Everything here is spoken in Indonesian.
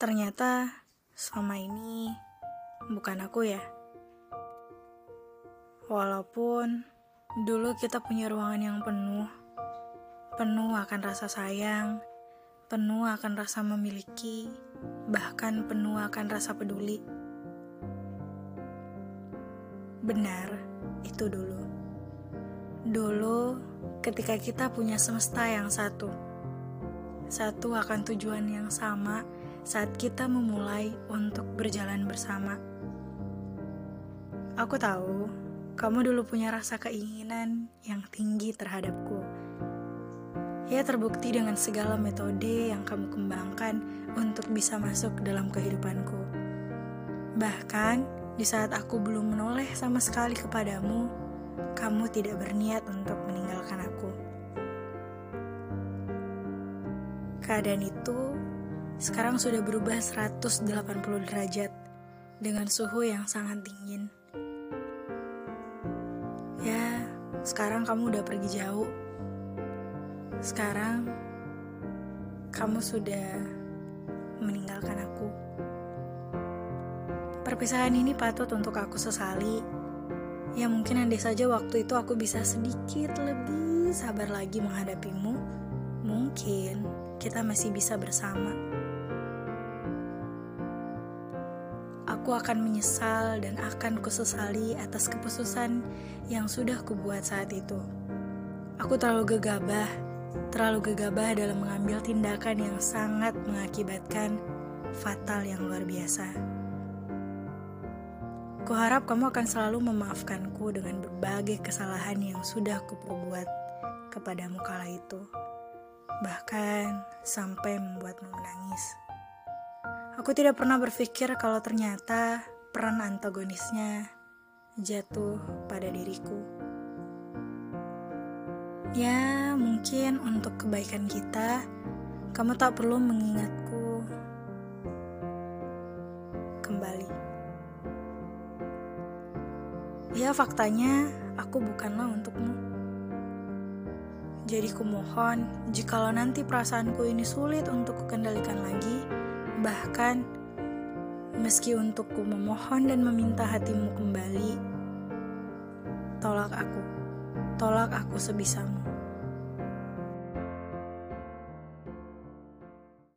Ternyata selama ini bukan aku ya. Walaupun dulu kita punya ruangan yang penuh, penuh akan rasa sayang, penuh akan rasa memiliki, bahkan penuh akan rasa peduli. Benar, itu dulu. Dulu, ketika kita punya semesta yang satu, satu akan tujuan yang sama saat kita memulai untuk berjalan bersama. Aku tahu kamu dulu punya rasa keinginan yang tinggi terhadapku. Ya terbukti dengan segala metode yang kamu kembangkan untuk bisa masuk dalam kehidupanku. Bahkan di saat aku belum menoleh sama sekali kepadamu, kamu tidak berniat untuk meninggalkan aku. Keadaan itu sekarang sudah berubah 180 derajat dengan suhu yang sangat dingin. Ya, sekarang kamu udah pergi jauh. Sekarang kamu sudah meninggalkan aku. Perpisahan ini patut untuk aku sesali. Ya mungkin andai saja waktu itu aku bisa sedikit lebih sabar lagi menghadapimu. Mungkin kita masih bisa bersama. Aku akan menyesal dan akan kusesali atas keputusan yang sudah kubuat saat itu. Aku terlalu gegabah, terlalu gegabah dalam mengambil tindakan yang sangat mengakibatkan fatal yang luar biasa. Kuharap kamu akan selalu memaafkanku dengan berbagai kesalahan yang sudah kuperbuat kepadamu kala itu. Bahkan sampai membuatmu menangis. Aku tidak pernah berpikir kalau ternyata peran antagonisnya jatuh pada diriku. Ya, mungkin untuk kebaikan kita, kamu tak perlu mengingatku kembali. Ya, faktanya aku bukanlah untukmu. Jadi kumohon, jikalau nanti perasaanku ini sulit untuk kukendalikan lagi, Bahkan, meski untukku memohon dan meminta hatimu kembali, tolak aku, tolak aku sebisamu.